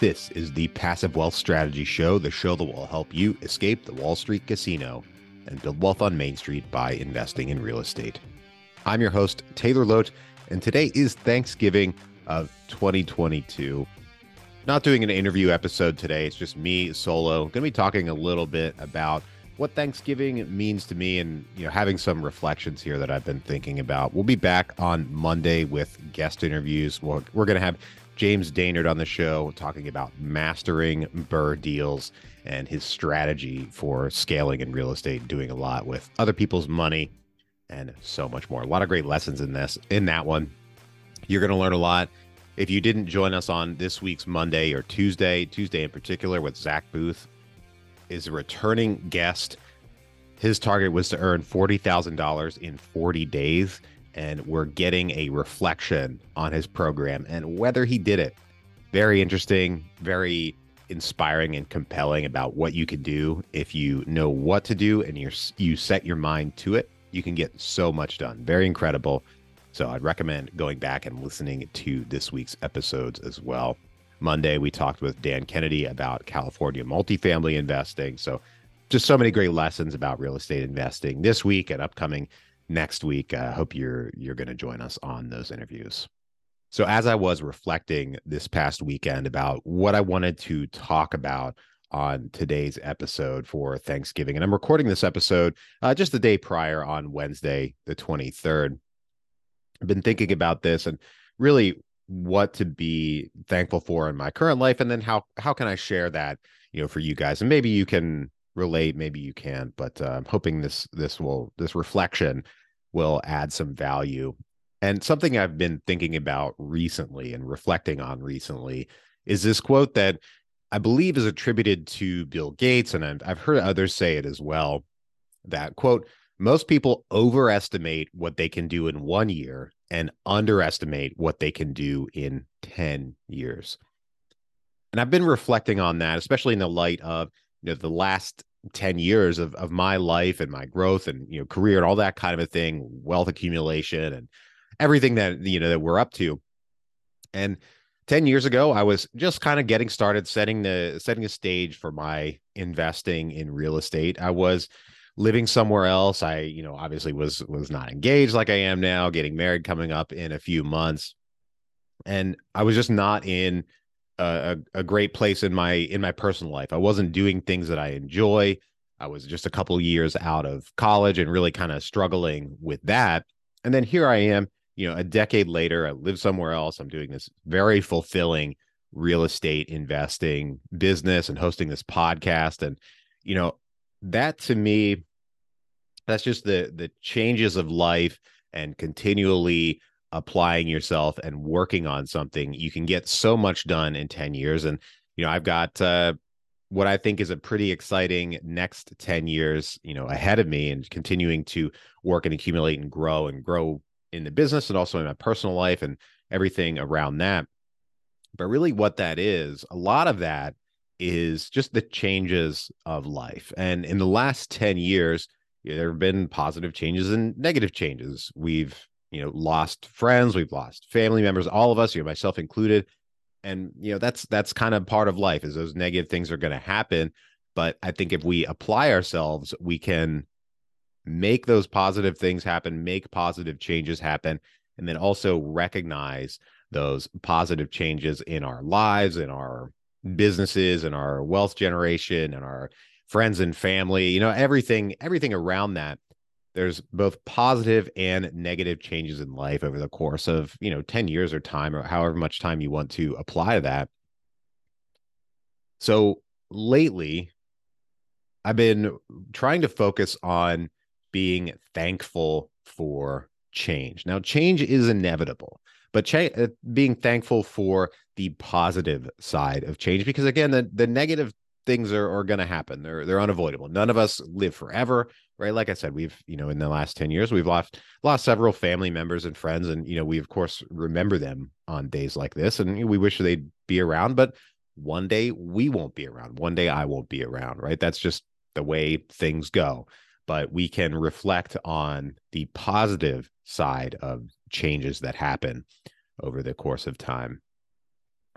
This is the Passive Wealth Strategy Show, the show that will help you escape the Wall Street casino and build wealth on Main Street by investing in real estate. I'm your host, Taylor Loht, and today is Thanksgiving of 2022. Not doing an interview episode today, it's just me solo. Going to be talking a little bit about what Thanksgiving means to me and you know having some reflections here that I've been thinking about. We'll be back on Monday with guest interviews. We're, we're going to have James Dainard on the show talking about mastering BRRRR deals and his strategy for scaling in real estate, doing a lot with other people's money and so much more. A lot of great lessons in this in that one. You're going to learn a lot. If you didn't join us on this week's Monday or Tuesday, Tuesday in particular with Zach Booth is a returning guest. His target was to earn $40,000 in 40 days and we're getting a reflection on his program and whether he did it. Very interesting, very inspiring and compelling about what you can do if you know what to do and you you set your mind to it. You can get so much done. Very incredible. So I'd recommend going back and listening to this week's episodes as well. Monday we talked with Dan Kennedy about California multifamily investing. So just so many great lessons about real estate investing this week and upcoming next week. I uh, hope you're you're going to join us on those interviews. So as I was reflecting this past weekend about what I wanted to talk about on today's episode for Thanksgiving, and I'm recording this episode uh, just the day prior on Wednesday, the 23rd. I've been thinking about this and really what to be thankful for in my current life, and then how how can I share that you know for you guys, and maybe you can relate maybe you can't but uh, i'm hoping this this will this reflection will add some value. And something i've been thinking about recently and reflecting on recently is this quote that i believe is attributed to bill gates and i've, heard others say it as well that quote most people overestimate what they can do in one year and underestimate what they can do in 10 years. And i've been reflecting on that especially in the light of you know the last 10 years of, of my life and my growth and you know career and all that kind of a thing wealth accumulation and everything that you know that we're up to. And 10 years ago i was just kind of getting started setting the setting a stage for my investing in real estate. I was living somewhere else. I you know obviously was was not engaged like i am now getting married coming up in a few months. And i was just not in a, a great place in my in my personal life. I wasn't doing things that I enjoy. I was just a couple years out of college and really kind of struggling with that. And then here I am, you know, a decade later, I live somewhere else. I'm doing this very fulfilling real estate investing business and hosting this podcast and you know, that to me that's just the the changes of life and continually applying yourself and working on something, you can get so much done in 10 years. And, you know, I've got uh, what I think is a pretty exciting next 10 years, you know, ahead of me and continuing to work and accumulate and grow and grow in the business and also in my personal life and everything around that. But really, what that is, a lot of that is just the changes of life. And in the last 10 years, there have been positive changes and negative changes. We've you know lost friends we've lost family members all of us you know myself included. And you know that's that's kind of part of life is those negative things are going to happen. But i think if we apply ourselves we can make those positive things happen make positive changes happen and then also recognize those positive changes in our lives in our businesses and our wealth generation and our friends and family you know everything everything around that there's both positive and negative changes in life over the course of you know 10 years or time or however much time you want to apply to that so lately i've been trying to focus on being thankful for change now change is inevitable but cha- uh, being thankful for the positive side of change because again the, the negative things are, are going to happen. They're they're unavoidable. None of us live forever, right? Like I said, we've you know in the last ten years we've lost lost several family members and friends, and you know we of course remember them on days like this, and we wish they'd be around. But one day we won't be around. One day I won't be around, right? That's just the way things go. But we can reflect on the positive side of changes that happen over the course of time.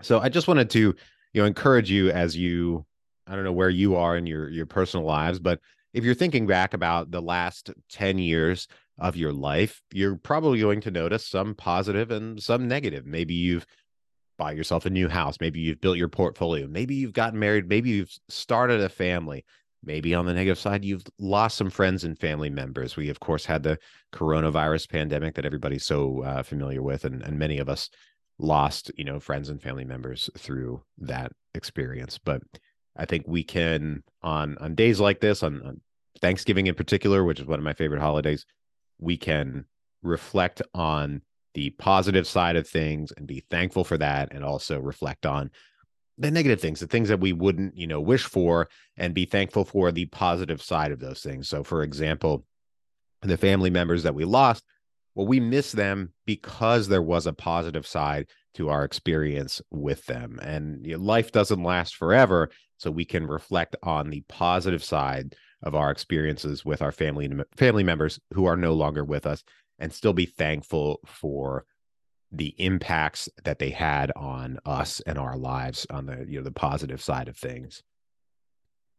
So I just wanted to you know encourage you as you I don't know where you are in your your personal lives, but if you're thinking back about the last 10 years of your life, you're probably going to notice some positive and some negative. Maybe you've bought yourself a new house, maybe you've built your portfolio, maybe you've gotten married, maybe you've started a family. Maybe on the negative side, you've lost some friends and family members. We, of course, had the coronavirus pandemic that everybody's so uh, familiar with, and, and many of us lost, you know, friends and family members through that experience. But I think we can on on days like this, on, on Thanksgiving in particular, which is one of my favorite holidays, we can reflect on the positive side of things and be thankful for that, and also reflect on the negative things, the things that we wouldn't, you know, wish for, and be thankful for the positive side of those things. So, for example, the family members that we lost, well, we miss them because there was a positive side to our experience with them. And you know, life doesn't last forever. So we can reflect on the positive side of our experiences with our family family members who are no longer with us and still be thankful for the impacts that they had on us and our lives on the you know the positive side of things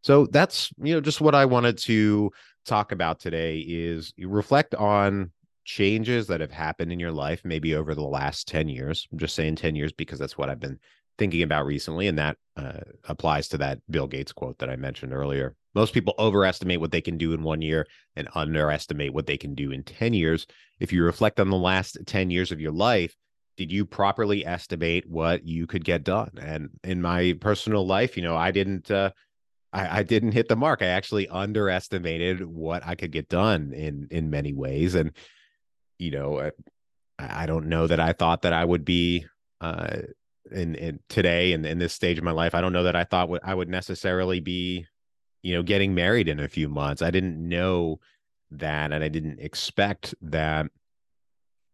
so that's you know just what i wanted to talk about today is you reflect on changes that have happened in your life maybe over the last 10 years i'm just saying 10 years because that's what i've been thinking about recently and that uh, applies to that bill gates quote that i mentioned earlier most people overestimate what they can do in one year and underestimate what they can do in 10 years if you reflect on the last 10 years of your life did you properly estimate what you could get done? And in my personal life, you know, I didn't uh, I, I didn't hit the mark. I actually underestimated what I could get done in in many ways. And you know, I, I don't know that I thought that I would be uh in in today and in, in this stage of my life. I don't know that I thought I would necessarily be, you know, getting married in a few months. I didn't know that and I didn't expect that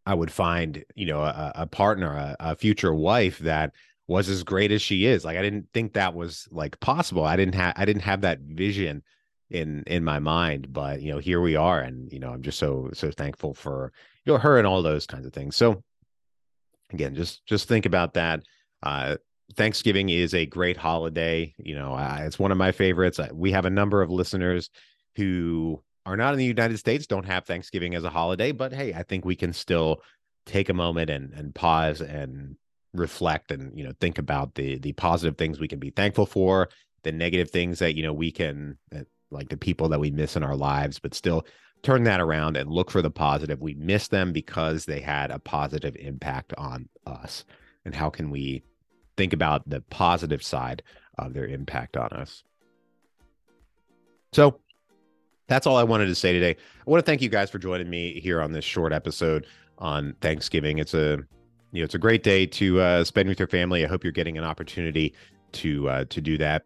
I would find, you know, a, a partner, a, a, future wife that was as great as she is. Like I didn't think that was like possible. I didn't have I didn't have that vision in in my mind, but you know, here we are and you know, I'm just so so thankful for you know her and all those kinds of things. So again, just just think about that. Uh Thanksgiving is a great holiday. You know, uh, it's one of my favorites. We have a number of listeners who are not in the United States don't have Thanksgiving as a holiday, but hey, I think we can still take a moment and and pause and reflect and you know think about the the positive things we can be thankful for, the negative things that you know we can like the people that we miss in our lives, but still turn that around and look for the positive. We miss them because they had a positive impact on us. And how can we think about the positive side of their impact on us? So that's all I wanted to say today. I want to thank you guys for joining me here on this short episode on Thanksgiving. It's a you know it's a great day to uh, spend with your family. I hope you're getting an opportunity to uh, to do that.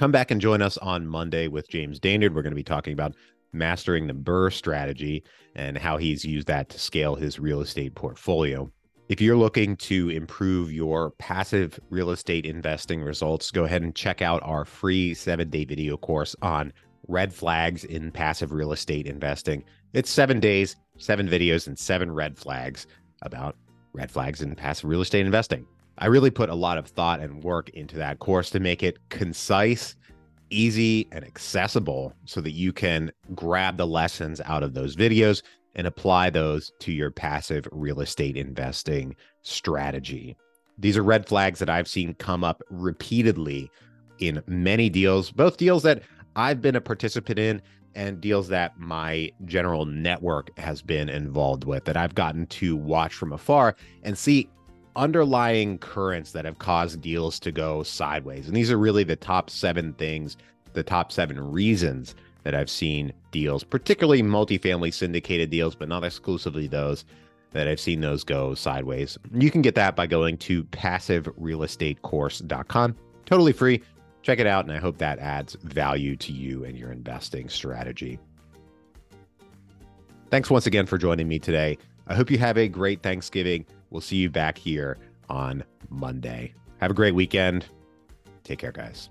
Come back and join us on Monday with James Dainard. We're going to be talking about mastering the BRRRR strategy and how he's used that to scale his real estate portfolio. If you're looking to improve your passive real estate investing results, go ahead and check out our free seven day video course on red flags in passive real estate investing. It's seven days, seven videos, and seven red flags about red flags in passive real estate investing. I really put a lot of thought and work into that course to make it concise, easy, and accessible so that you can grab the lessons out of those videos and apply those to your passive real estate investing strategy. These are red flags that I've seen come up repeatedly in many deals, both deals that I've been a participant in and deals that my general network has been involved with that I've gotten to watch from afar and see underlying currents that have caused deals to go sideways. And these are really the top seven things, the top seven reasons that I've seen deals, particularly multifamily syndicated deals, but not exclusively those that I've seen those go sideways. You can get that by going to passiverealestatecourse.com. Totally free check it out. And I hope that adds value to you and your investing strategy. Thanks once again for joining me today. I hope you have a great Thanksgiving. We'll see you back here on Monday. Have a great weekend. Take care, guys.